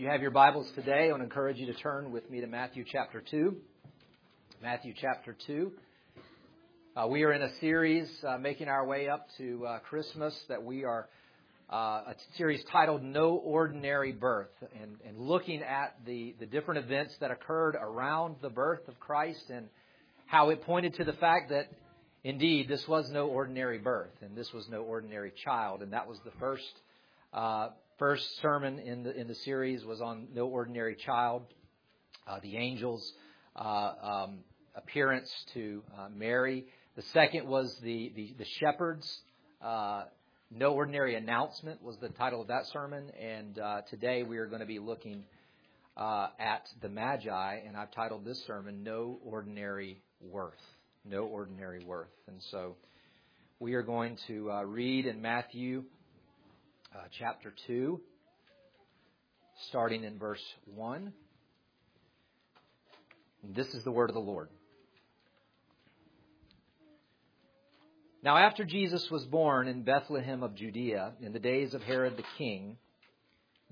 you have your Bibles today, I want to encourage you to turn with me to Matthew chapter 2. Matthew chapter 2. Uh, we are in a series uh, making our way up to uh, Christmas that we are uh, a series titled No Ordinary Birth and, and looking at the, the different events that occurred around the birth of Christ and how it pointed to the fact that indeed this was no ordinary birth and this was no ordinary child. And that was the first uh, first sermon in the in the series was on no ordinary child, uh, the angel's uh, um, appearance to uh, Mary. The second was the the, the shepherds. Uh, no ordinary announcement was the title of that sermon, and uh, today we are going to be looking at the Magi, and I've titled this sermon "No Ordinary Worth." No ordinary worth, and so we are going to read in Matthew uh, chapter 2, starting in verse 1. This is the word of the Lord. Now, after Jesus was born in Bethlehem of Judea in the days of Herod the king,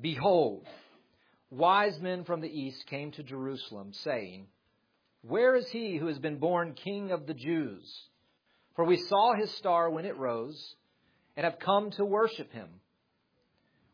behold, wise men from the east came to Jerusalem, saying, Where is he who has been born king of the Jews? For we saw his star when it rose, and have come to worship him.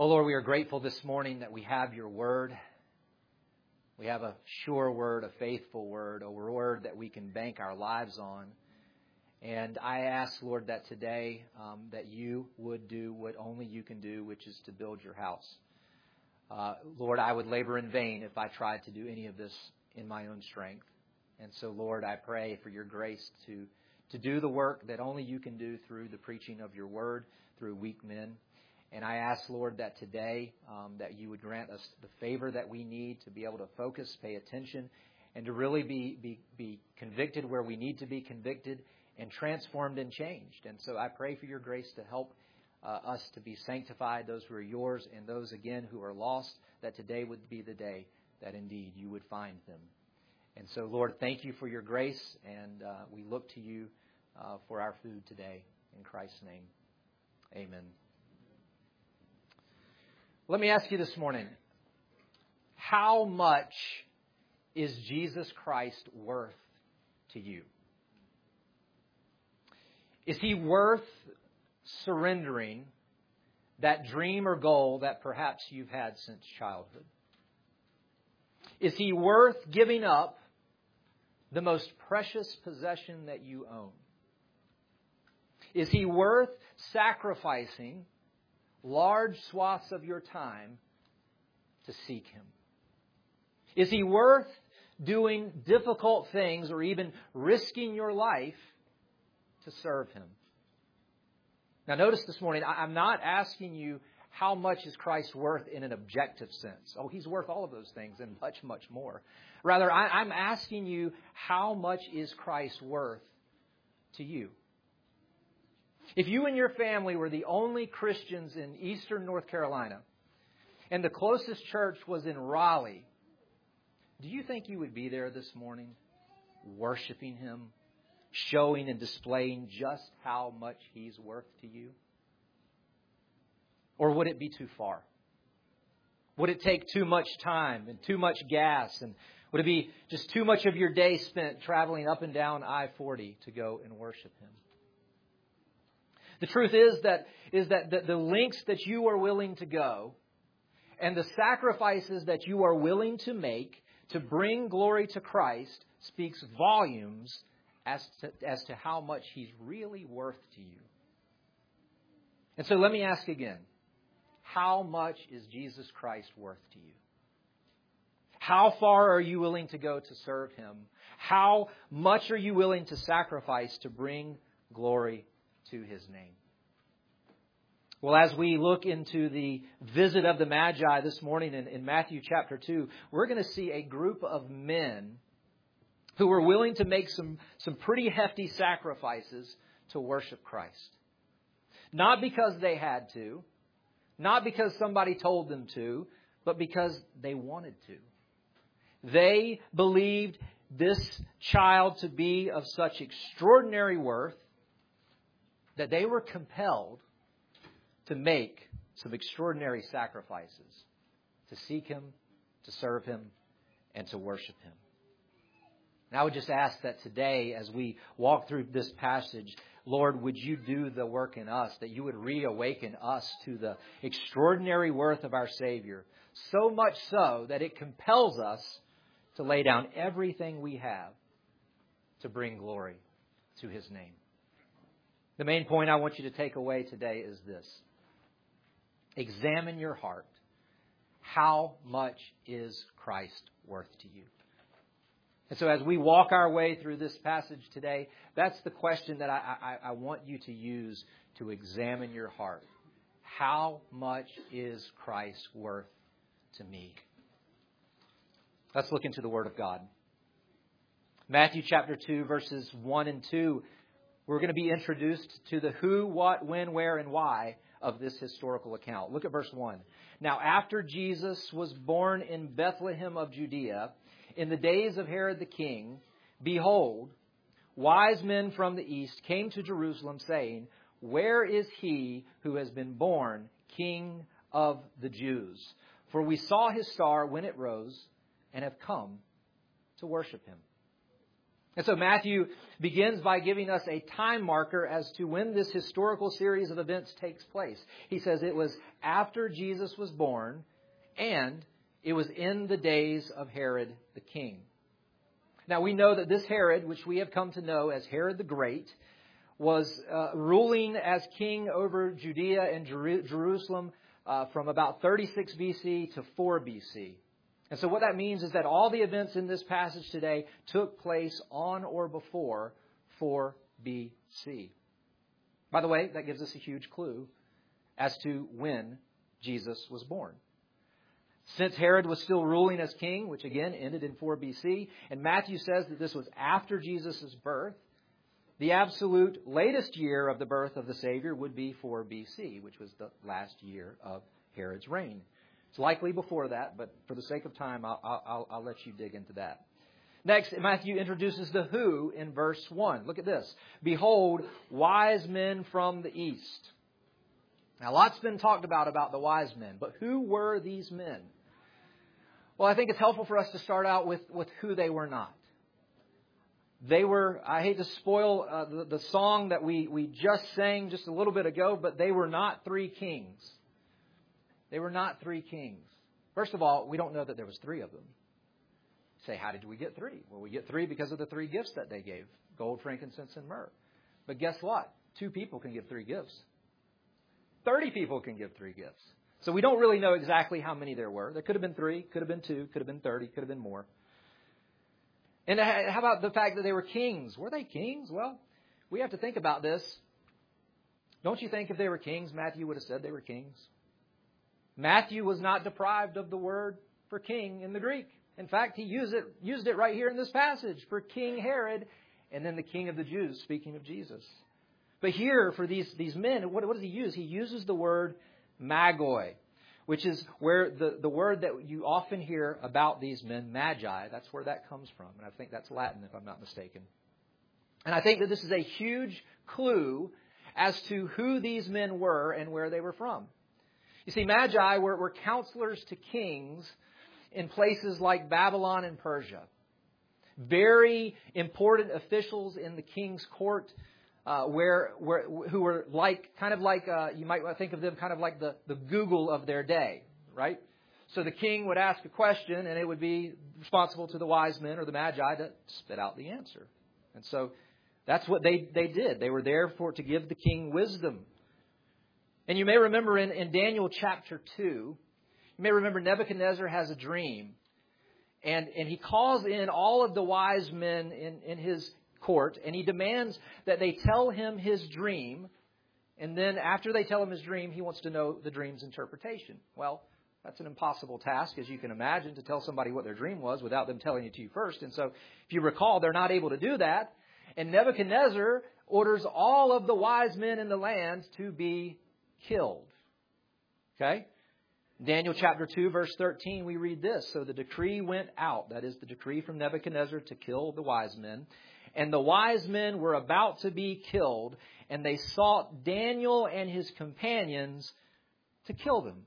Oh Lord, we are grateful this morning that we have your word. We have a sure word, a faithful word, a word that we can bank our lives on. And I ask, Lord, that today um, that you would do what only you can do, which is to build your house. Uh, Lord, I would labor in vain if I tried to do any of this in my own strength. And so, Lord, I pray for your grace to, to do the work that only you can do through the preaching of your word, through weak men. And I ask, Lord, that today um, that you would grant us the favor that we need to be able to focus, pay attention, and to really be, be, be convicted where we need to be convicted and transformed and changed. And so I pray for your grace to help uh, us to be sanctified, those who are yours, and those, again, who are lost, that today would be the day that indeed you would find them. And so, Lord, thank you for your grace, and uh, we look to you uh, for our food today. In Christ's name, amen. Let me ask you this morning how much is Jesus Christ worth to you? Is he worth surrendering that dream or goal that perhaps you've had since childhood? Is he worth giving up the most precious possession that you own? Is he worth sacrificing large swaths of your time to seek Him? Is He worth doing difficult things or even risking your life to serve Him? Now, notice this morning, I'm not asking you how much is Christ worth in an objective sense. Oh, He's worth all of those things and much, much more. Rather, I'm asking you how much is Christ worth to you? If you and your family were the only Christians in eastern North Carolina, and the closest church was in Raleigh, do you think you would be there this morning worshiping Him, showing and displaying just how much He's worth to you? Or would it be too far? Would it take too much time and too much gas? And would it be just too much of your day spent traveling up and down I 40 to go and worship Him? The truth is that, is that the, the lengths that you are willing to go and the sacrifices that you are willing to make to bring glory to Christ speaks volumes as to, as to how much He's really worth to you. And so let me ask again how much is Jesus Christ worth to you? How far are you willing to go to serve Him? How much are you willing to sacrifice to bring glory to His name? Well, as we look into the visit of the Magi this morning in, in Matthew chapter 2, we're going to see a group of men who were willing to make some, some pretty hefty sacrifices to worship Christ. Not because they had to, not because somebody told them to, but because they wanted to. They believed this child to be of such extraordinary worth that they were compelled to make some extraordinary sacrifices to seek Him, to serve Him, and to worship Him. And I would just ask that today, as we walk through this passage, Lord, would you do the work in us, that you would reawaken us to the extraordinary worth of our Savior, so much so that it compels us to lay down everything we have to bring glory to His name. The main point I want you to take away today is this Examine your heart. How much is Christ worth to you? And so, as we walk our way through this passage today, that's the question that I, I, I, want you to use to examine your heart. How much is Christ worth to me? Let's look into the Word of God. Matthew chapter 2, verses 1 and 2, we're going to be introduced to the who, what, when, where, and why of this historical account. Look at verse 1. Now, after Jesus was born in Bethlehem of Judea, in the days of Herod the king, behold, wise men from the east came to Jerusalem, saying, Where is he who has been born king of the Jews? For we saw his star when it rose and have come to worship him. And so Matthew begins by giving us a time marker as to when this historical series of events takes place. He says it was after Jesus was born and it was in the days of Herod the king. Now we know that this Herod, which we have come to know as Herod the Great, was uh, ruling as king over Judea and Jer- Jerusalem uh, from about 36 BC to 4 BC. And so what that means is that all the events in this passage today took place on or before 4 BC. By the way, that gives us a huge clue as to when Jesus was born. Since Herod was still ruling as king, which again ended in 4 BC, and Matthew says that this was after Jesus' birth, the absolute latest year of the birth of the Savior would be 4 BC, which was the last year of Herod's reign. It's likely before that, but for the sake of time, I'll, I'll, I'll let you dig into that. Next, Matthew introduces the who in verse 1. Look at this. Behold, wise men from the east. Now, lots been talked about about the wise men, but who were these men? Well, I think it's helpful for us to start out with, with who they were not. They were, I hate to spoil uh, the, the song that we, we just sang just a little bit ago, but they were not three kings. They were not three kings. First of all, we don't know that there was three of them. Say, how did we get three? Well, we get three because of the three gifts that they gave gold, frankincense, and myrrh. But guess what? Two people can give three gifts. Thirty people can give three gifts. So we don't really know exactly how many there were. There could have been three, could have been two, could have been thirty, could have been more. And how about the fact that they were kings? Were they kings? Well, we have to think about this. Don't you think if they were kings, Matthew would have said they were kings? Matthew was not deprived of the word for king in the Greek. In fact, he used it, used it right here in this passage for King Herod and then the king of the Jews, speaking of Jesus. But here, for these, these men, what, what does he use? He uses the word magoi, which is where the, the word that you often hear about these men, magi, that's where that comes from. And I think that's Latin, if I'm not mistaken. And I think that this is a huge clue as to who these men were and where they were from. You see, magi were, were counselors to kings in places like Babylon and Persia. Very important officials in the king's court uh, where, where, who were like, kind of like, uh, you might think of them kind of like the, the Google of their day, right? So the king would ask a question and it would be responsible to the wise men or the magi to spit out the answer. And so that's what they, they did. They were there for to give the king wisdom. And you may remember in, in Daniel chapter 2, you may remember Nebuchadnezzar has a dream. And, and he calls in all of the wise men in, in his court and he demands that they tell him his dream. And then after they tell him his dream, he wants to know the dream's interpretation. Well, that's an impossible task, as you can imagine, to tell somebody what their dream was without them telling it to you first. And so, if you recall, they're not able to do that. And Nebuchadnezzar orders all of the wise men in the land to be killed. Okay? Daniel chapter 2, verse 13, we read this. So the decree went out, that is the decree from Nebuchadnezzar to kill the wise men. And the wise men were about to be killed, and they sought Daniel and his companions to kill them.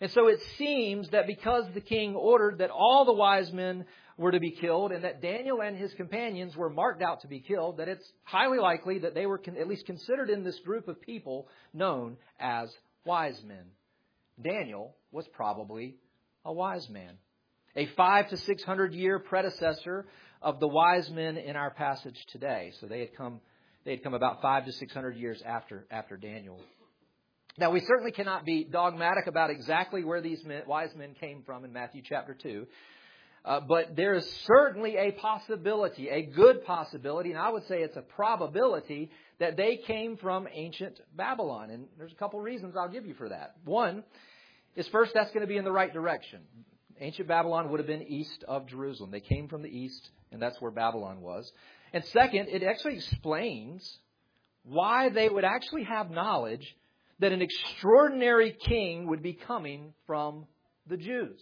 And so it seems that because the king ordered that all the wise men were to be killed and that Daniel and his companions were marked out to be killed, that it's highly likely that they were at least considered in this group of people known as wise men. Daniel was probably a wise man. A five to six hundred year predecessor of the wise men in our passage today. So they had come, they had come about five to six hundred years after, after Daniel. Now we certainly cannot be dogmatic about exactly where these men, wise men came from in Matthew chapter 2. Uh, but there is certainly a possibility, a good possibility, and I would say it's a probability that they came from ancient Babylon. And there's a couple reasons I'll give you for that. One is first, that's going to be in the right direction. Ancient Babylon would have been east of Jerusalem. They came from the east and that's where Babylon was. And second, it actually explains why they would actually have knowledge that an extraordinary king would be coming from the Jews.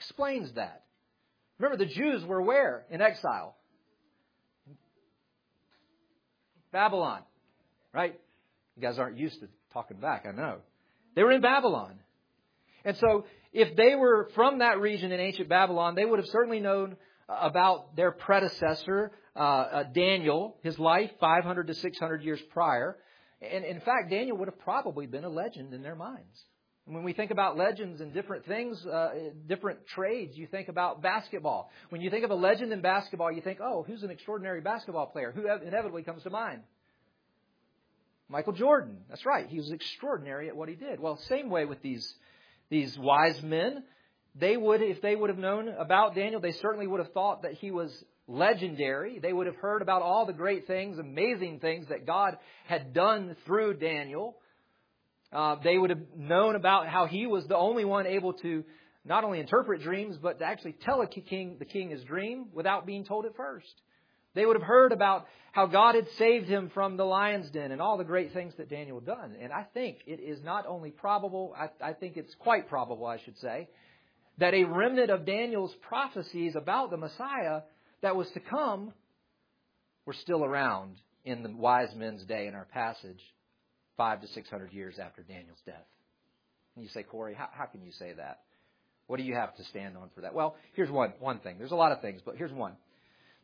Explains that. Remember, the Jews were where in exile? Babylon, right? You guys aren't used to talking back, I know. They were in Babylon. And so, if they were from that region in ancient Babylon, they would have certainly known about their predecessor, uh, uh, Daniel, his life 500 to 600 years prior. And in fact, Daniel would have probably been a legend in their minds. When we think about legends and different things, uh, different trades, you think about basketball. When you think of a legend in basketball, you think, oh, who's an extraordinary basketball player? Who inevitably comes to mind? Michael Jordan. That's right. He was extraordinary at what he did. Well, same way with these, these wise men they would, if they would have known about Daniel, they certainly would have thought that he was legendary. They would have heard about all the great things, amazing things that God had done through Daniel. Uh, they would have known about how he was the only one able to not only interpret dreams, but to actually tell a king, the king his dream without being told it first. They would have heard about how God had saved him from the lion's den and all the great things that Daniel had done. And I think it is not only probable, I, I think it's quite probable, I should say, that a remnant of Daniel's prophecies about the Messiah that was to come were still around in the wise men's day in our passage, five to six hundred years after Daniel's death. And you say, Corey, how, how can you say that? What do you have to stand on for that? Well, here's one, one thing. There's a lot of things, but here's one.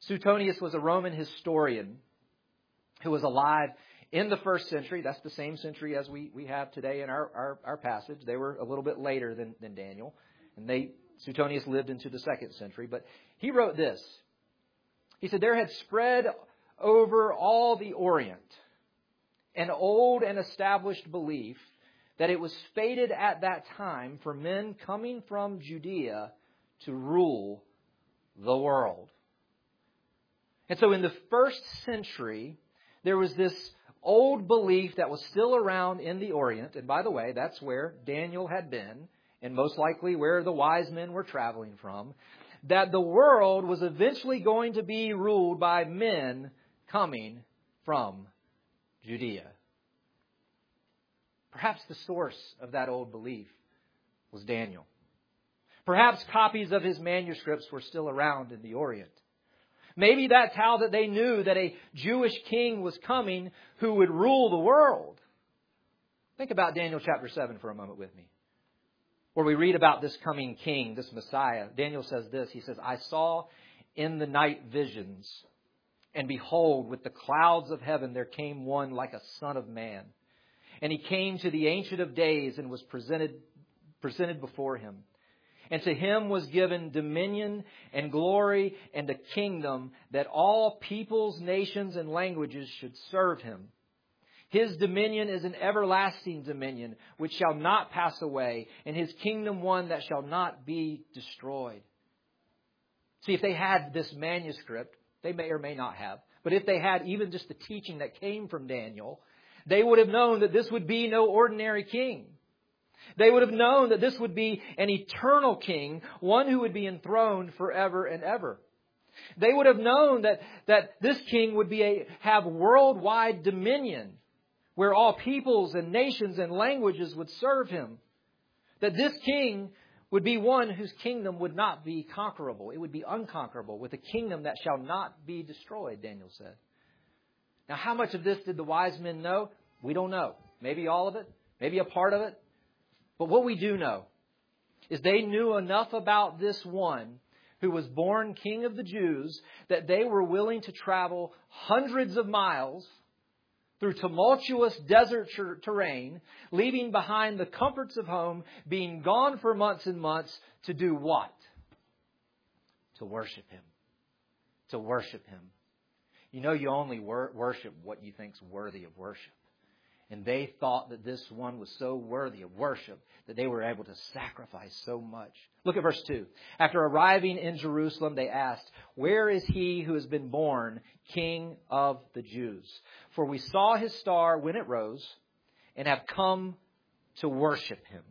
Suetonius was a Roman historian who was alive in the first century. That's the same century as we, we have today in our, our, our passage. They were a little bit later than, than Daniel. And they, Suetonius lived into the second century, but he wrote this. He said, There had spread over all the Orient an old and established belief that it was fated at that time for men coming from Judea to rule the world. And so in the first century, there was this old belief that was still around in the Orient. And by the way, that's where Daniel had been and most likely where the wise men were traveling from, that the world was eventually going to be ruled by men coming from Judea. Perhaps the source of that old belief was Daniel. Perhaps copies of his manuscripts were still around in the Orient. Maybe that's how that they knew that a Jewish king was coming who would rule the world. Think about Daniel chapter 7 for a moment with me. Where we read about this coming king, this Messiah. Daniel says this. He says, I saw in the night visions, and behold, with the clouds of heaven there came one like a son of man. And he came to the Ancient of Days and was presented, presented before him. And to him was given dominion and glory and a kingdom that all peoples, nations, and languages should serve him. His dominion is an everlasting dominion which shall not pass away, and his kingdom one that shall not be destroyed. See, if they had this manuscript, they may or may not have, but if they had even just the teaching that came from Daniel, they would have known that this would be no ordinary king. They would have known that this would be an eternal king, one who would be enthroned forever and ever. They would have known that, that this king would be a, have worldwide dominion, where all peoples and nations and languages would serve him. That this king would be one whose kingdom would not be conquerable. It would be unconquerable, with a kingdom that shall not be destroyed, Daniel said. Now, how much of this did the wise men know? We don't know. Maybe all of it, maybe a part of it. But what we do know is they knew enough about this one who was born king of the Jews that they were willing to travel hundreds of miles through tumultuous desert terrain, leaving behind the comforts of home, being gone for months and months to do what? To worship him. To worship him. You know, you only wor- worship what you think's worthy of worship. And they thought that this one was so worthy of worship that they were able to sacrifice so much. Look at verse 2. After arriving in Jerusalem, they asked, Where is he who has been born King of the Jews? For we saw his star when it rose and have come to worship him.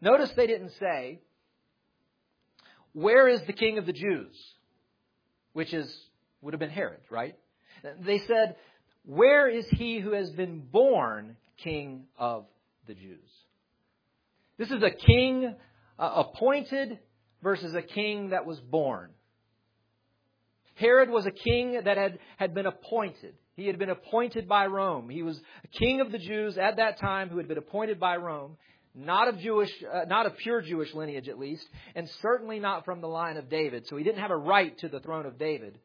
Notice they didn't say, Where is the King of the Jews? Which is, would have been Herod, right? They said, where is he who has been born king of the Jews? This is a king uh, appointed versus a king that was born. Herod was a king that had, had been appointed. He had been appointed by Rome. He was a king of the Jews at that time who had been appointed by Rome, not of Jewish, uh, not of pure Jewish lineage at least, and certainly not from the line of David. So he didn't have a right to the throne of David.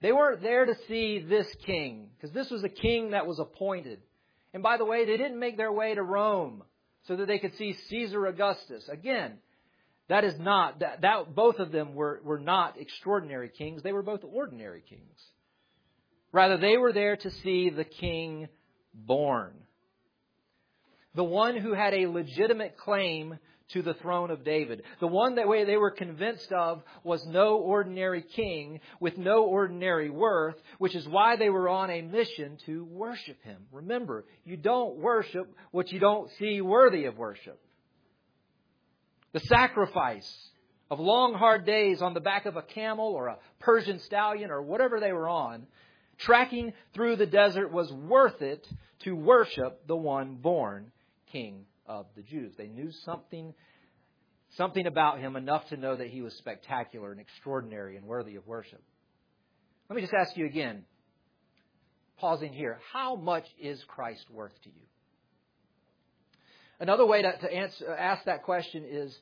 They weren't there to see this king, because this was a king that was appointed. And by the way, they didn't make their way to Rome so that they could see Caesar Augustus. Again, that is not, that, that both of them were, were not extraordinary kings. They were both ordinary kings. Rather, they were there to see the king born. The one who had a legitimate claim to the throne of David. The one that way they were convinced of was no ordinary king with no ordinary worth, which is why they were on a mission to worship him. Remember, you don't worship what you don't see worthy of worship. The sacrifice of long hard days on the back of a camel or a Persian stallion or whatever they were on, tracking through the desert was worth it to worship the one born King of the Jews. They knew something, something about him enough to know that he was spectacular and extraordinary and worthy of worship. Let me just ask you again, pausing here, how much is Christ worth to you? Another way to, to answer, ask that question is,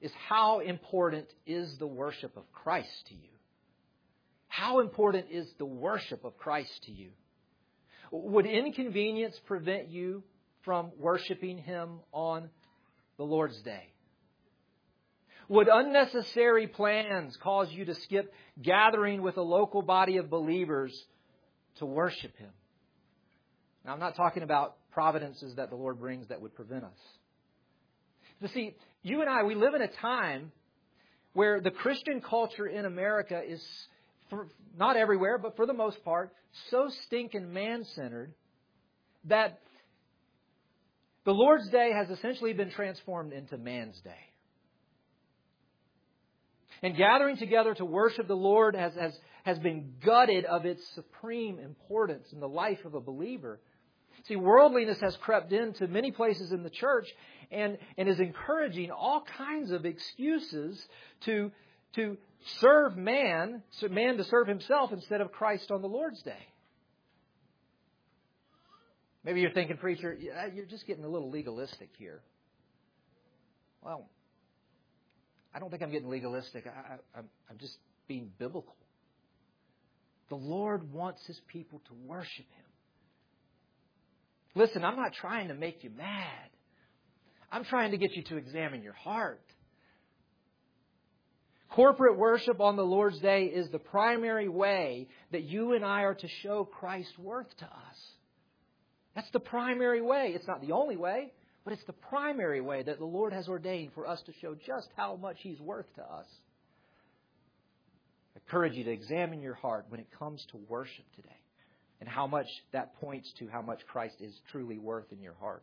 is how important is the worship of Christ to you? How important is the worship of Christ to you? Would inconvenience prevent you from worshiping Him on the Lord's Day? Would unnecessary plans cause you to skip gathering with a local body of believers to worship Him? Now, I'm not talking about providences that the Lord brings that would prevent us. But see, you and I, we live in a time where the Christian culture in America is, for, not everywhere, but for the most part, so stinking man centered that the Lord's day has essentially been transformed into man's day. And gathering together to worship the Lord has, has, has been gutted of its supreme importance in the life of a believer. See, worldliness has crept into many places in the church and, and is encouraging all kinds of excuses to, to serve man, man to serve himself instead of Christ on the Lord's day. Maybe you're thinking, preacher, uh, you're just getting a little legalistic here. Well, I don't think I'm getting legalistic. I, am just being biblical. The Lord wants His people to worship Him. Listen, I'm not trying to make you mad. I'm trying to get you to examine your heart. Corporate worship on the Lord's Day is the primary way that you and I are to show Christ's worth to us. That's the primary way. It's not the only way, but it's the primary way that the Lord has ordained for us to show just how much He's worth to us. I encourage you to examine your heart when it comes to worship today and how much that points to how much Christ is truly worth in your heart.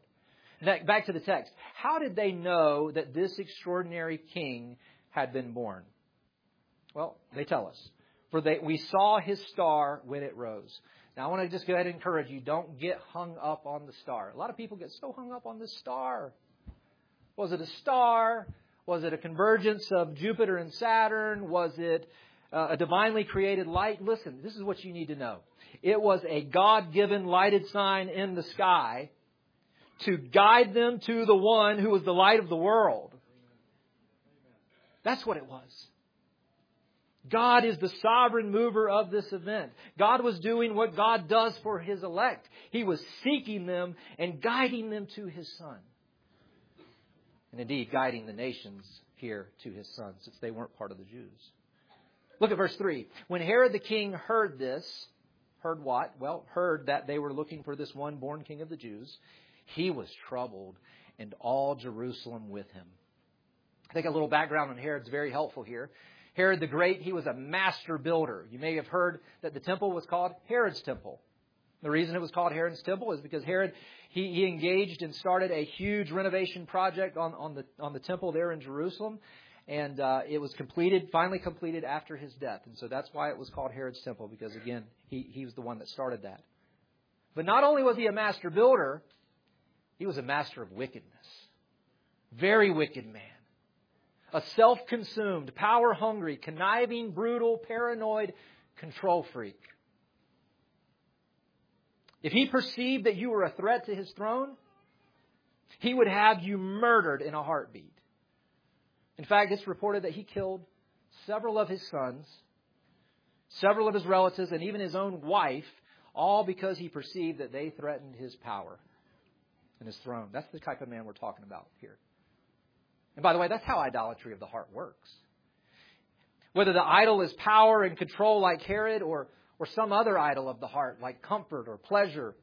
back to the text. How did they know that this extraordinary king had been born? Well, they tell us. For they, we saw his star when it rose. Now, I want to just go ahead and encourage you don't get hung up on the star. A lot of people get so hung up on the star. Was it a star? Was it a convergence of Jupiter and Saturn? Was it uh, a divinely created light? Listen, this is what you need to know. It was a God given lighted sign in the sky to guide them to the one who was the light of the world. That's what it was. God is the sovereign mover of this event. God was doing what God does for his elect. He was seeking them and guiding them to his son. And indeed, guiding the nations here to his son, since they weren't part of the Jews. Look at verse 3. When Herod the king heard this, heard what? Well, heard that they were looking for this one born king of the Jews, he was troubled, and all Jerusalem with him. I think a little background on Herod is very helpful here. Herod the Great, he was a master builder. You may have heard that the temple was called Herod's temple. The reason it was called Herod's temple is because Herod he, he engaged and started a huge renovation project on, on the on the temple there in Jerusalem, and uh, it was completed finally completed after his death, and so that's why it was called Herod's temple because again he he was the one that started that. But not only was he a master builder, he was a master of wickedness, very wicked man a self consumed, power hungry, conniving, brutal, paranoid control freak. If he perceived that you were a threat to his throne, he would have you murdered in a heartbeat. In fact, it's reported that he killed several of his sons, several of his relatives, and even his own wife, all because he perceived that they threatened his power and his throne. That's the type of man we're talking about here. And by the way, that's how idolatry of the heart works. Whether the idol is power and control like Herod or, or some other idol of the heart like comfort or pleasure,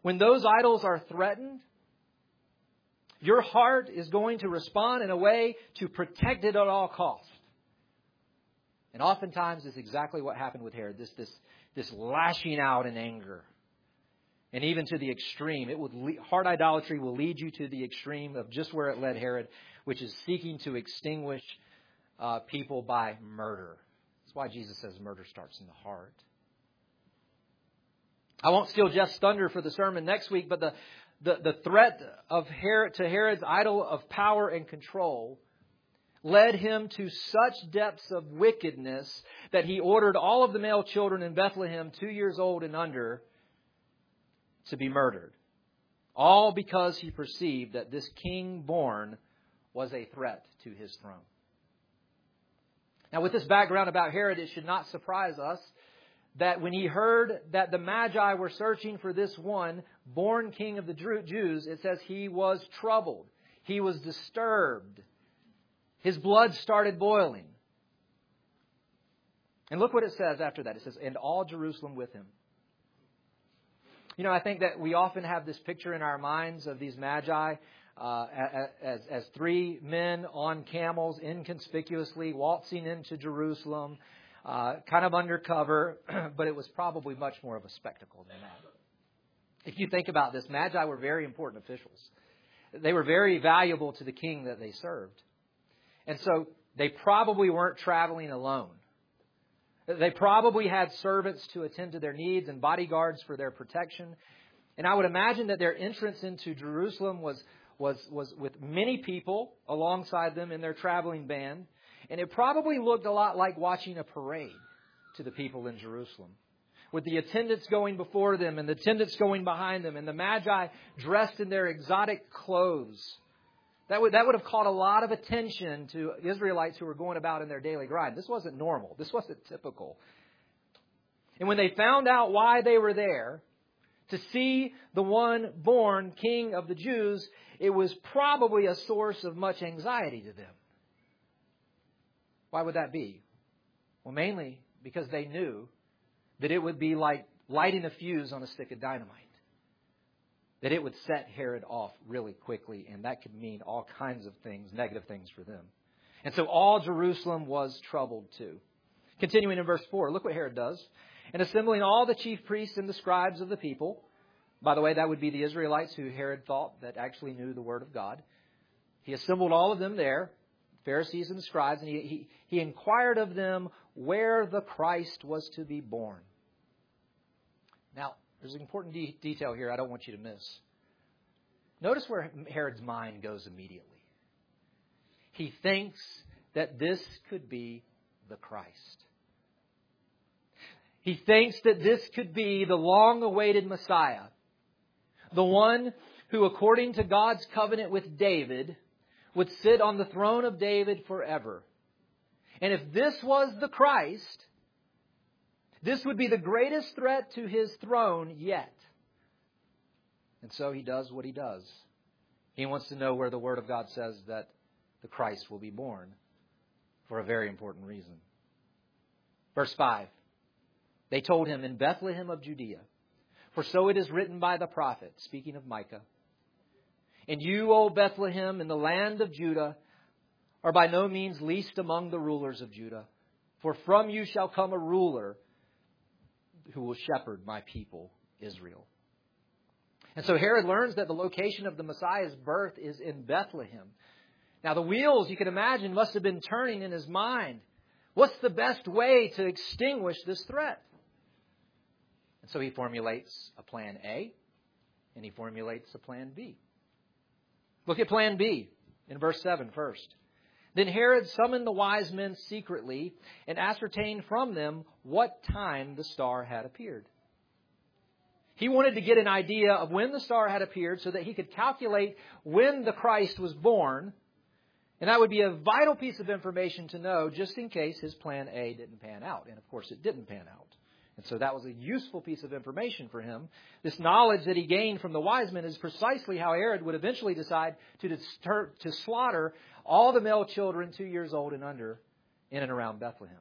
when those idols are threatened, your heart is going to respond in a way to protect it at all costs. And oftentimes, it's exactly what happened with Herod this, this, this lashing out in anger and even to the extreme. It would heart idolatry will lead you to the extreme of just where it led Herod, which is seeking to extinguish uh, people by murder. That's why Jesus says murder starts in the heart. I won't steal Jeff's thunder for the sermon next week, but the, the, the threat of Herod, to Herod's idol of power and control led him to such depths of wickedness that he ordered all of the male children in Bethlehem, two years old and under, to be murdered. All because he perceived that this king born was a threat to his throne. Now, with this background about Herod, it should not surprise us that when he heard that the Magi were searching for this one born king of the Jews, it says he was troubled. He was disturbed. His blood started boiling. And look what it says after that. It says, and all Jerusalem with him. You know, I think that we often have this picture in our minds of these magi uh, as, as three men on camels, inconspicuously waltzing into Jerusalem, uh, kind of undercover, but it was probably much more of a spectacle than that. If you think about this, magi were very important officials. They were very valuable to the king that they served. And so they probably weren't traveling alone. They probably had servants to attend to their needs and bodyguards for their protection. And I would imagine that their entrance into Jerusalem was, was, was with many people alongside them in their traveling band. And it probably looked a lot like watching a parade to the people in Jerusalem. With the attendants going before them and the attendants going behind them and the Magi dressed in their exotic clothes that would, that would have caught a lot of attention to Israelites who were going about in their daily grind. This wasn't normal. This wasn't typical. And when they found out why they were there, to see the one born king of the Jews, it was probably a source of much anxiety to them. Why would that be? Well, mainly because they knew that it would be like lighting a fuse on a stick of dynamite that it would set Herod off really quickly, and that could mean all kinds of things, negative things for them. And so all Jerusalem was troubled too. Continuing in verse 4, look what Herod does. And assembling all the chief priests and the scribes of the people, by the way, that would be the Israelites who Herod thought that actually knew the word of God. He assembled all of them there, Pharisees and scribes, and he, he, he inquired of them where the Christ was to be born. Now, there's an important de- detail here I don't want you to miss. Notice where Herod's mind goes immediately. He thinks that this could be the Christ. He thinks that this could be the long awaited Messiah, the one who, according to God's covenant with David, would sit on the throne of David forever. And if this was the Christ, this would be the greatest threat to his throne yet. And so he does what he does. He wants to know where the Word of God says that the Christ will be born for a very important reason. Verse 5 They told him, In Bethlehem of Judea, for so it is written by the prophet, speaking of Micah. And you, O Bethlehem, in the land of Judah, are by no means least among the rulers of Judah. For from you shall come a ruler who will shepherd my people, Israel. And so Herod learns that the location of the Messiah's birth is in Bethlehem. Now, the wheels, you can imagine, must have been turning in his mind. What's the best way to extinguish this threat? And so he formulates a plan A and he formulates a plan B. Look at plan B in verse 7 first. Then Herod summoned the wise men secretly and ascertained from them what time the star had appeared. He wanted to get an idea of when the star had appeared so that he could calculate when the Christ was born. And that would be a vital piece of information to know just in case his plan A didn't pan out. And of course, it didn't pan out. And so that was a useful piece of information for him. This knowledge that he gained from the wise men is precisely how Herod would eventually decide to, to slaughter all the male children two years old and under in and around Bethlehem.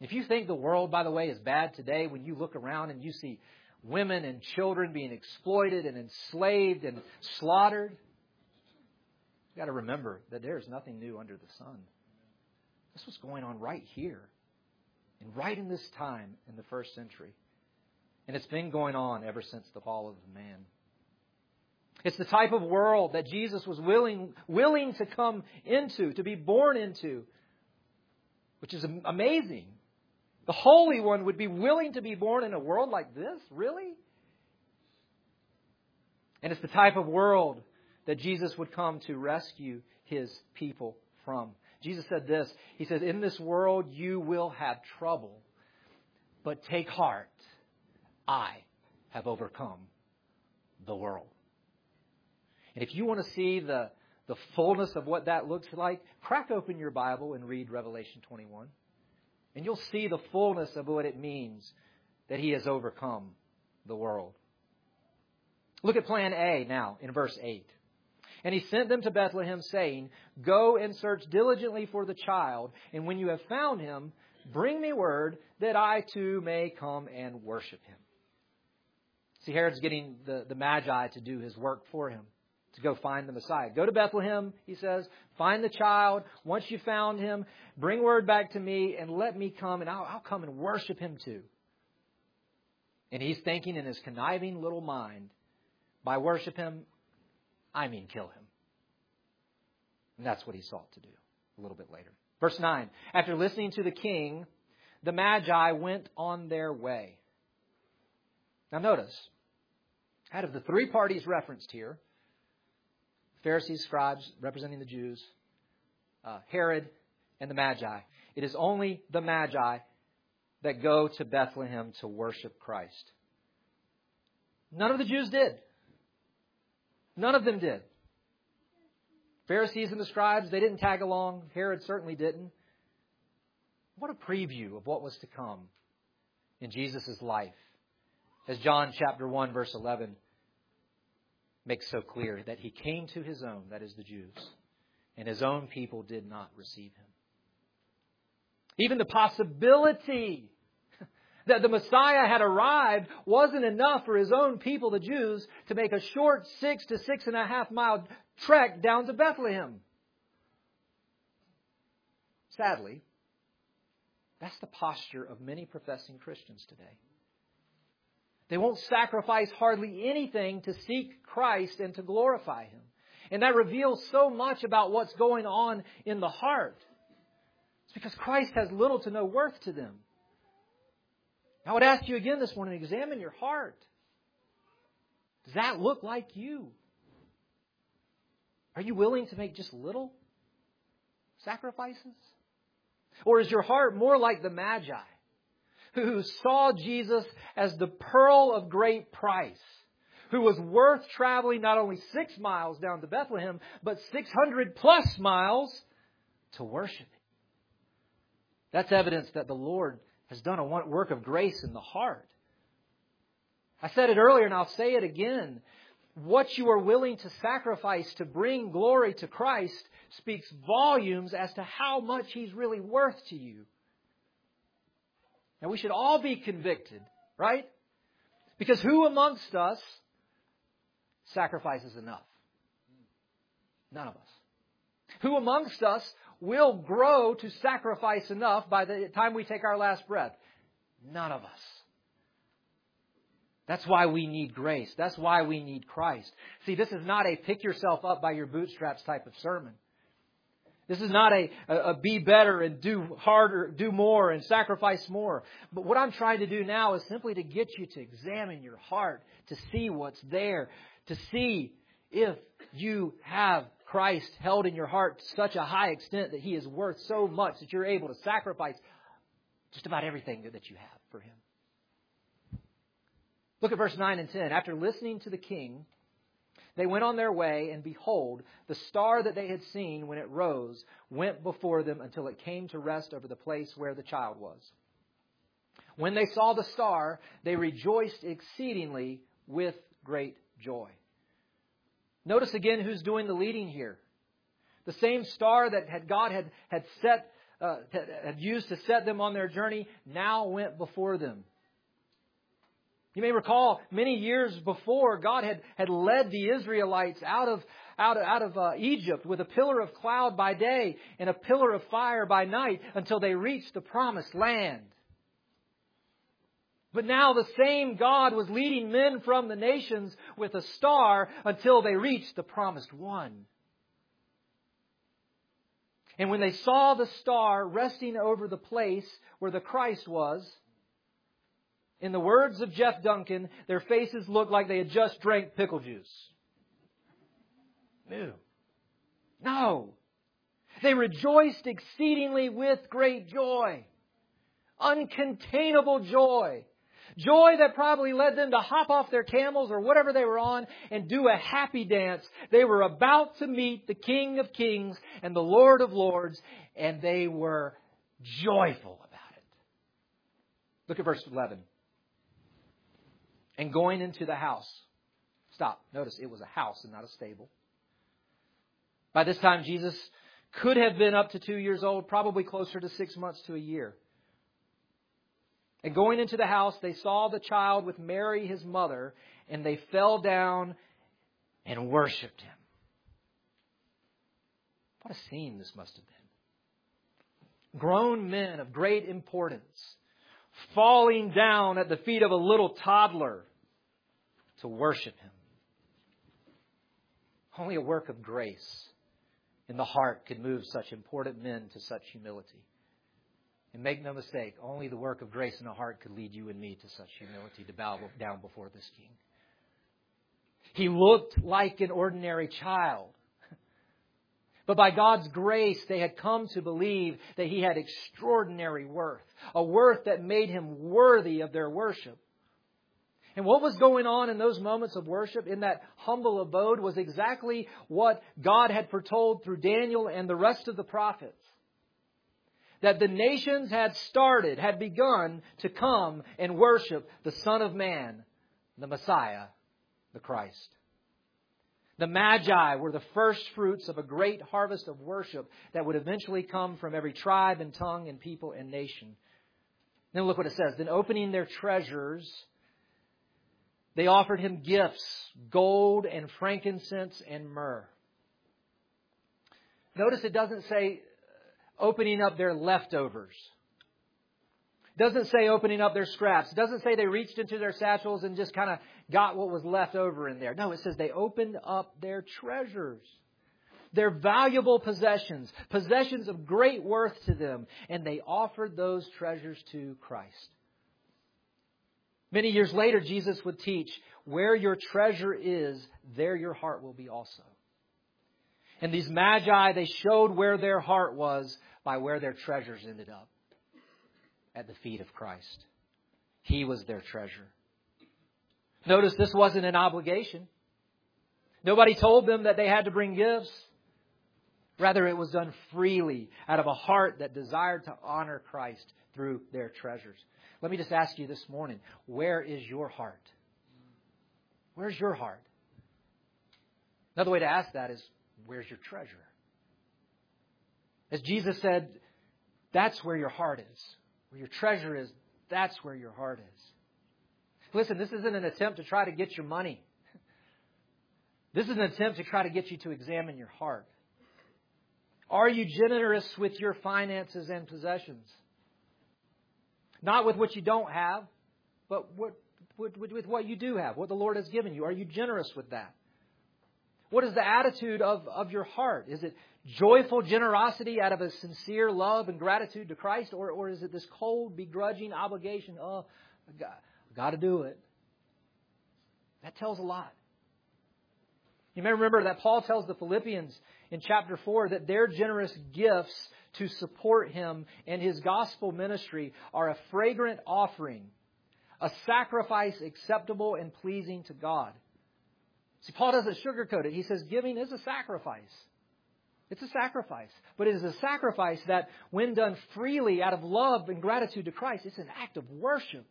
If you think the world, by the way, is bad today, when you look around and you see women and children being exploited and enslaved and slaughtered, you've got to remember that there is nothing new under the sun. This was going on right here and right in this time in the first century. And it's been going on ever since the fall of man. It's the type of world that Jesus was willing, willing to come into, to be born into, which is amazing. The Holy One would be willing to be born in a world like this? Really? And it's the type of world that Jesus would come to rescue his people from. Jesus said this He says, In this world you will have trouble, but take heart. I have overcome the world. And if you want to see the, the fullness of what that looks like, crack open your Bible and read Revelation 21. And you'll see the fullness of what it means that he has overcome the world. Look at plan A now in verse 8. And he sent them to Bethlehem, saying, Go and search diligently for the child, and when you have found him, bring me word that I too may come and worship him. See, Herod's getting the, the Magi to do his work for him, to go find the Messiah. Go to Bethlehem, he says, find the child. Once you found him, bring word back to me, and let me come, and I'll, I'll come and worship him too. And he's thinking in his conniving little mind, by worship him, I mean kill him. And that's what he sought to do. a little bit later. Verse 9 After listening to the king, the Magi went on their way. Now, notice, out of the three parties referenced here Pharisees, scribes representing the Jews, uh, Herod, and the Magi it is only the Magi that go to Bethlehem to worship Christ. None of the Jews did. None of them did. Pharisees and the scribes, they didn't tag along. Herod certainly didn't. What a preview of what was to come in Jesus' life. As John chapter 1 verse 11 makes so clear that he came to his own, that is the Jews, and his own people did not receive him. Even the possibility that the Messiah had arrived wasn't enough for his own people, the Jews, to make a short six to six and a half mile trek down to Bethlehem. Sadly, that's the posture of many professing Christians today. They won't sacrifice hardly anything to seek Christ and to glorify Him. And that reveals so much about what's going on in the heart. It's because Christ has little to no worth to them. I would ask you again this morning examine your heart. Does that look like you? Are you willing to make just little sacrifices? Or is your heart more like the Magi, who saw Jesus as the pearl of great price, who was worth traveling not only six miles down to Bethlehem, but 600 plus miles to worship Him? That's evidence that the Lord has done a work of grace in the heart. I said it earlier and I'll say it again. What you are willing to sacrifice to bring glory to Christ speaks volumes as to how much He's really worth to you. Now we should all be convicted, right? Because who amongst us sacrifices enough? None of us. Who amongst us will grow to sacrifice enough by the time we take our last breath? None of us. That's why we need grace. That's why we need Christ. See, this is not a pick yourself up by your bootstraps type of sermon. This is not a, a, a, be better and do harder, do more and sacrifice more. But what I'm trying to do now is simply to get you to examine your heart, to see what's there, to see if you have Christ held in your heart to such a high extent that He is worth so much that you're able to sacrifice just about everything that you have for Him. Look at verse 9 and 10. After listening to the king, they went on their way, and behold, the star that they had seen when it rose went before them until it came to rest over the place where the child was. When they saw the star, they rejoiced exceedingly with great joy. Notice again who's doing the leading here. The same star that had God had, had set, uh, had used to set them on their journey now went before them. You may recall many years before, God had, had led the Israelites out of, out, out of uh, Egypt with a pillar of cloud by day and a pillar of fire by night until they reached the promised land. But now the same God was leading men from the nations with a star until they reached the promised one. And when they saw the star resting over the place where the Christ was, in the words of Jeff Duncan, their faces looked like they had just drank pickle juice. No. No. They rejoiced exceedingly with great joy. Uncontainable joy. Joy that probably led them to hop off their camels or whatever they were on and do a happy dance. They were about to meet the King of Kings and the Lord of Lords, and they were joyful about it. Look at verse 11. And going into the house. Stop. Notice it was a house and not a stable. By this time, Jesus could have been up to two years old, probably closer to six months to a year. And going into the house, they saw the child with Mary, his mother, and they fell down and worshiped him. What a scene this must have been. Grown men of great importance falling down at the feet of a little toddler to worship him. Only a work of grace in the heart could move such important men to such humility. And make no mistake, only the work of grace in the heart could lead you and me to such humility to bow down before this king. He looked like an ordinary child. But by God's grace, they had come to believe that he had extraordinary worth, a worth that made him worthy of their worship. And what was going on in those moments of worship in that humble abode was exactly what God had foretold through Daniel and the rest of the prophets. That the nations had started, had begun to come and worship the Son of Man, the Messiah, the Christ. The Magi were the first fruits of a great harvest of worship that would eventually come from every tribe and tongue and people and nation. Then look what it says. Then opening their treasures, they offered him gifts, gold and frankincense and myrrh. Notice it doesn't say opening up their leftovers. It doesn't say opening up their scraps. It doesn't say they reached into their satchels and just kind of got what was left over in there. No, it says they opened up their treasures. Their valuable possessions, possessions of great worth to them, and they offered those treasures to Christ. Many years later, Jesus would teach, Where your treasure is, there your heart will be also. And these magi, they showed where their heart was by where their treasures ended up at the feet of Christ. He was their treasure. Notice this wasn't an obligation. Nobody told them that they had to bring gifts. Rather, it was done freely out of a heart that desired to honor Christ through their treasures. Let me just ask you this morning where is your heart? Where's your heart? Another way to ask that is where's your treasure? As Jesus said, that's where your heart is. Where your treasure is, that's where your heart is. Listen, this isn't an attempt to try to get your money. This is an attempt to try to get you to examine your heart. Are you generous with your finances and possessions? Not with what you don't have, but what, with, with what you do have, what the Lord has given you. Are you generous with that? What is the attitude of, of your heart? Is it joyful generosity out of a sincere love and gratitude to Christ, or, or is it this cold, begrudging obligation? Oh, God, Got to do it. That tells a lot. You may remember that Paul tells the Philippians in chapter 4 that their generous gifts to support him and his gospel ministry are a fragrant offering, a sacrifice acceptable and pleasing to God. See, Paul doesn't sugarcoat it. He says giving is a sacrifice. It's a sacrifice. But it is a sacrifice that, when done freely out of love and gratitude to Christ, it's an act of worship.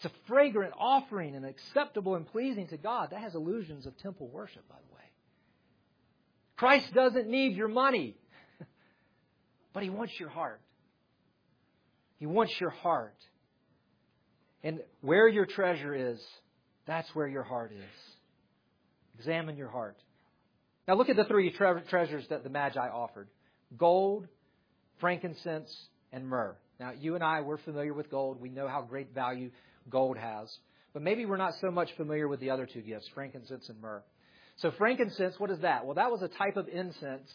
It's a fragrant offering and acceptable and pleasing to God. That has illusions of temple worship, by the way. Christ doesn't need your money, but He wants your heart. He wants your heart. And where your treasure is, that's where your heart is. Examine your heart. Now look at the three tre- treasures that the Magi offered gold, frankincense, and myrrh. Now, you and I, we're familiar with gold. We know how great value gold has. But maybe we're not so much familiar with the other two gifts, frankincense and myrrh. So, frankincense, what is that? Well, that was a type of incense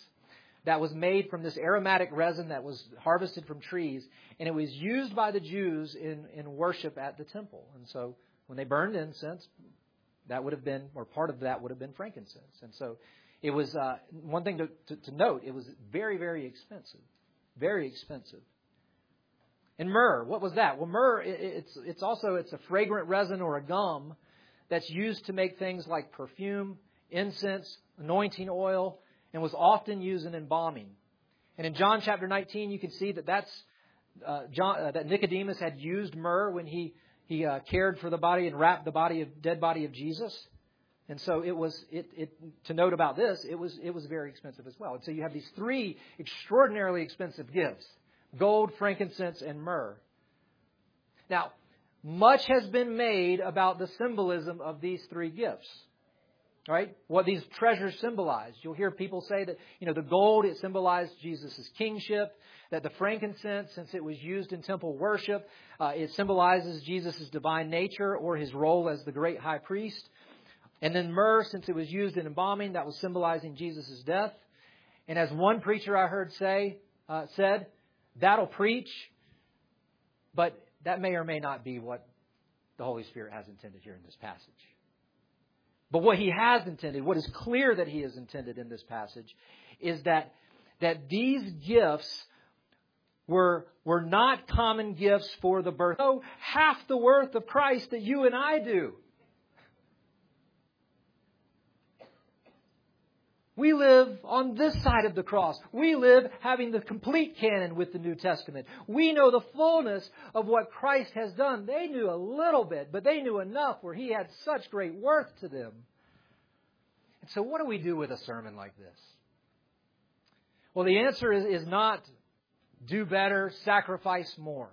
that was made from this aromatic resin that was harvested from trees, and it was used by the Jews in, in worship at the temple. And so, when they burned incense, that would have been, or part of that would have been frankincense. And so, it was uh, one thing to, to, to note: it was very, very expensive, very expensive. And myrrh, what was that? Well, myrrh, it's, it's also, it's a fragrant resin or a gum that's used to make things like perfume, incense, anointing oil, and was often used in embalming. And in John chapter 19, you can see that that's, uh, John, uh, that Nicodemus had used myrrh when he, he uh, cared for the body and wrapped the body of, dead body of Jesus. And so it was, it, it, to note about this, it was, it was very expensive as well. And so you have these three extraordinarily expensive gifts gold, frankincense, and myrrh. Now, much has been made about the symbolism of these three gifts. Right? What these treasures symbolize. You'll hear people say that, you know, the gold, it symbolized Jesus' kingship. That the frankincense, since it was used in temple worship, uh, it symbolizes Jesus' divine nature or his role as the great high priest. And then myrrh, since it was used in embalming, that was symbolizing Jesus' death. And as one preacher I heard say uh, said, that'll preach, but that may or may not be what the Holy Spirit has intended here in this passage. But what he has intended, what is clear that he has intended in this passage, is that, that these gifts were, were not common gifts for the birth. Oh, half the worth of Christ that you and I do. We live on this side of the cross. We live having the complete canon with the New Testament. We know the fullness of what Christ has done. They knew a little bit, but they knew enough where he had such great worth to them. And so, what do we do with a sermon like this? Well, the answer is, is not do better, sacrifice more.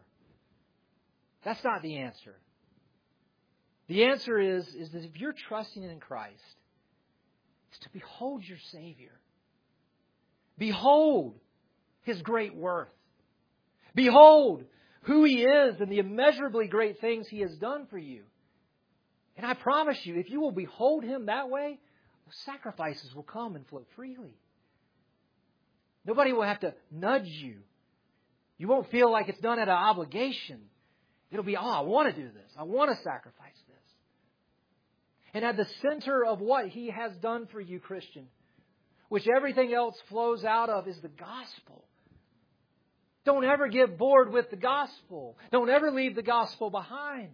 That's not the answer. The answer is, is that if you're trusting in Christ, is to behold your Savior. Behold His great worth. Behold who He is and the immeasurably great things He has done for you. And I promise you, if you will behold Him that way, sacrifices will come and flow freely. Nobody will have to nudge you. You won't feel like it's done at an obligation. It'll be, oh, I want to do this. I want to sacrifice. And at the center of what He has done for you, Christian, which everything else flows out of, is the gospel. Don't ever get bored with the gospel. Don't ever leave the gospel behind.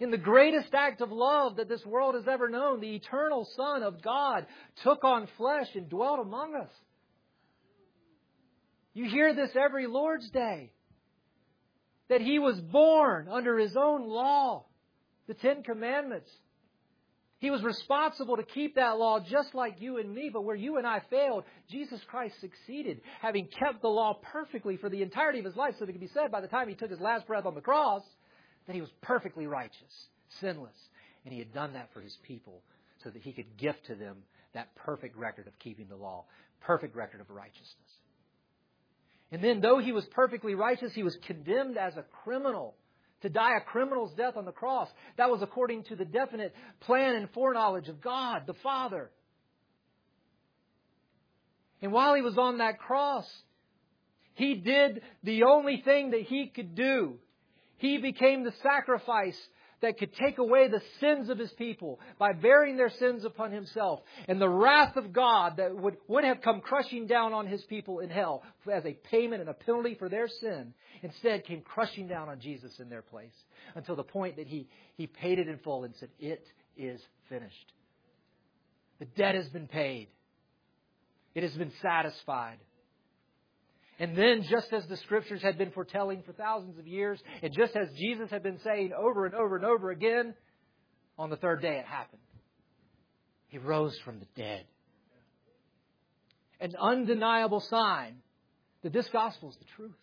In the greatest act of love that this world has ever known, the eternal Son of God took on flesh and dwelt among us. You hear this every Lord's Day. That He was born under His own law the Ten Commandments. He was responsible to keep that law just like you and me, but where you and I failed, Jesus Christ succeeded, having kept the law perfectly for the entirety of his life, so that it could be said by the time he took his last breath on the cross that he was perfectly righteous, sinless. And he had done that for his people so that he could gift to them that perfect record of keeping the law, perfect record of righteousness. And then, though he was perfectly righteous, he was condemned as a criminal to die a criminal's death on the cross. That was according to the definite plan and foreknowledge of God, the Father. And while he was on that cross, he did the only thing that he could do. He became the sacrifice that could take away the sins of his people by bearing their sins upon himself. And the wrath of God that would, would have come crushing down on his people in hell as a payment and a penalty for their sin instead came crushing down on Jesus in their place until the point that he, he paid it in full and said, It is finished. The debt has been paid. It has been satisfied. And then, just as the scriptures had been foretelling for thousands of years, and just as Jesus had been saying over and over and over again, on the third day it happened. He rose from the dead. An undeniable sign that this gospel is the truth.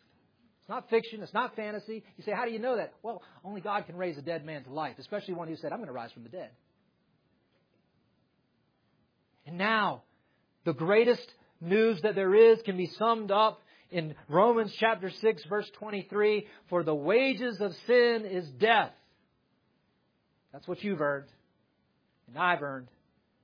It's not fiction. It's not fantasy. You say, how do you know that? Well, only God can raise a dead man to life, especially one who said, I'm going to rise from the dead. And now, the greatest news that there is can be summed up in Romans chapter 6 verse 23, for the wages of sin is death. That's what you've earned. And I've earned.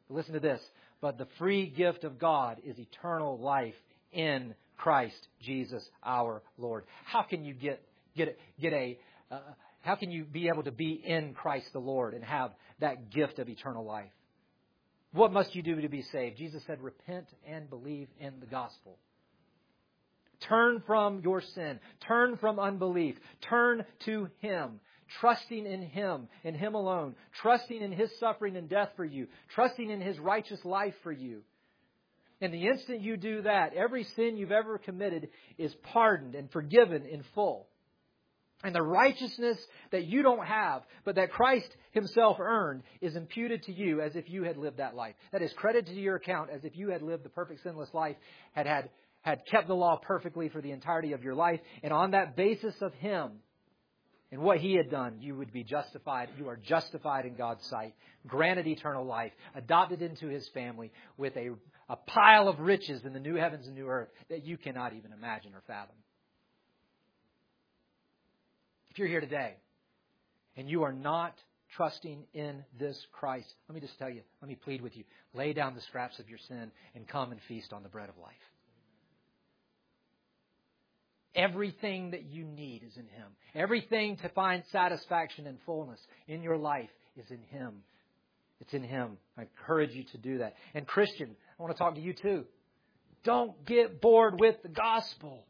Listen to this. But the free gift of God is eternal life in Christ Jesus our Lord. How can you get, get, get a, uh, how can you be able to be in Christ the Lord and have that gift of eternal life? What must you do to be saved? Jesus said, repent and believe in the gospel. Turn from your sin. Turn from unbelief. Turn to Him. Trusting in Him, in Him alone. Trusting in His suffering and death for you. Trusting in His righteous life for you. And the instant you do that, every sin you've ever committed is pardoned and forgiven in full. And the righteousness that you don't have, but that Christ Himself earned, is imputed to you as if you had lived that life. That is credited to your account as if you had lived the perfect sinless life, had had had kept the law perfectly for the entirety of your life, and on that basis of Him and what He had done, you would be justified. You are justified in God's sight, granted eternal life, adopted into His family with a, a pile of riches in the new heavens and new earth that you cannot even imagine or fathom. If you're here today and you are not trusting in this Christ, let me just tell you, let me plead with you. Lay down the scraps of your sin and come and feast on the bread of life. Everything that you need is in Him. Everything to find satisfaction and fullness in your life is in Him. It's in Him. I encourage you to do that. And Christian, I want to talk to you too. Don't get bored with the gospel.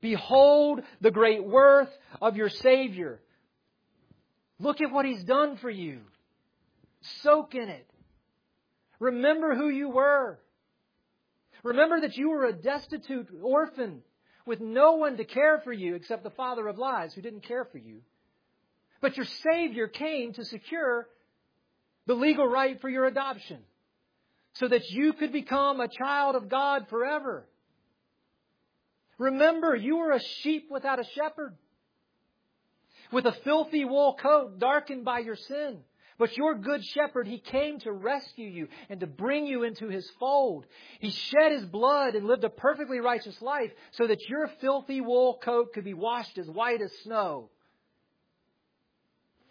Behold the great worth of your Savior. Look at what He's done for you. Soak in it. Remember who you were. Remember that you were a destitute orphan with no one to care for you except the father of lies who didn't care for you. But your Savior came to secure the legal right for your adoption so that you could become a child of God forever. Remember, you were a sheep without a shepherd, with a filthy wool coat darkened by your sin. But your good shepherd, he came to rescue you and to bring you into his fold. He shed his blood and lived a perfectly righteous life so that your filthy wool coat could be washed as white as snow.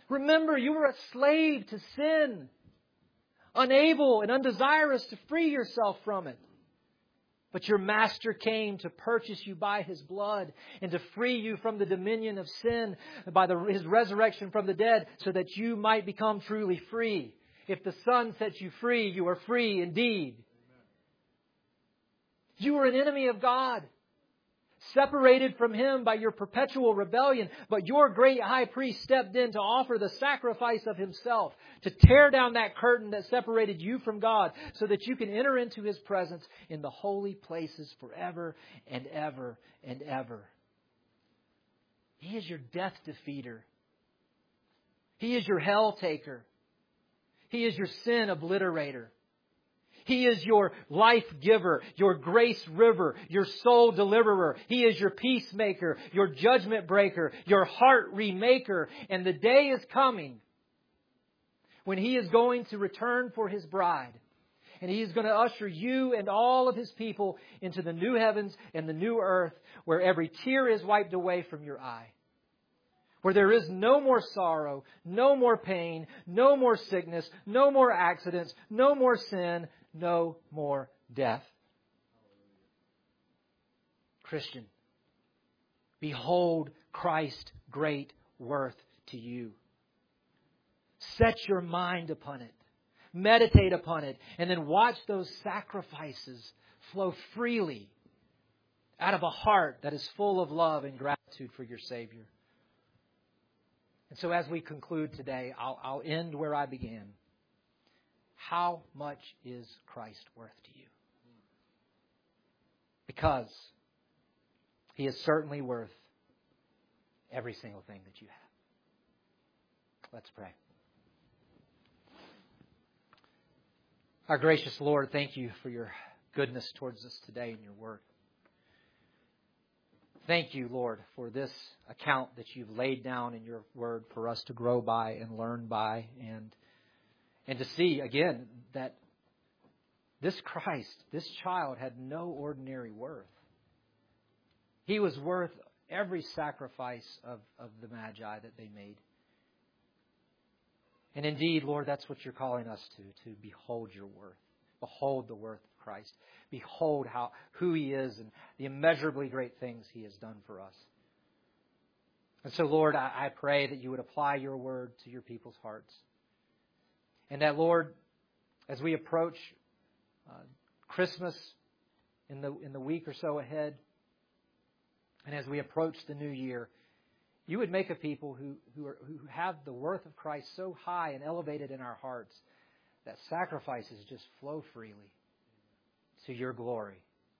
Remember, you were a slave to sin, unable and undesirous to free yourself from it. But your master came to purchase you by his blood and to free you from the dominion of sin by the, his resurrection from the dead so that you might become truly free. If the Son sets you free, you are free indeed. You were an enemy of God separated from him by your perpetual rebellion, but your great high priest stepped in to offer the sacrifice of himself, to tear down that curtain that separated you from God, so that you can enter into his presence in the holy places forever and ever and ever. He is your death defeater. He is your hell taker. He is your sin obliterator. He is your life giver, your grace river, your soul deliverer. He is your peacemaker, your judgment breaker, your heart remaker. And the day is coming when He is going to return for His bride. And He is going to usher you and all of His people into the new heavens and the new earth where every tear is wiped away from your eye where there is no more sorrow, no more pain, no more sickness, no more accidents, no more sin, no more death. Christian, behold Christ's great worth to you. Set your mind upon it. Meditate upon it. And then watch those sacrifices flow freely out of a heart that is full of love and gratitude for your Savior. And so, as we conclude today, I'll, I'll end where I began. How much is Christ worth to you? Because he is certainly worth every single thing that you have. Let's pray. Our gracious Lord, thank you for your goodness towards us today in your word. Thank you, Lord, for this account that you've laid down in your word for us to grow by and learn by and and to see, again, that this Christ, this child, had no ordinary worth. He was worth every sacrifice of, of the Magi that they made. And indeed, Lord, that's what you're calling us to, to behold your worth. Behold the worth of Christ. Behold how who he is and the immeasurably great things he has done for us. And so, Lord, I, I pray that you would apply your word to your people's hearts. And that, Lord, as we approach uh, Christmas in the, in the week or so ahead, and as we approach the new year, you would make a people who, who, are, who have the worth of Christ so high and elevated in our hearts that sacrifices just flow freely to your glory.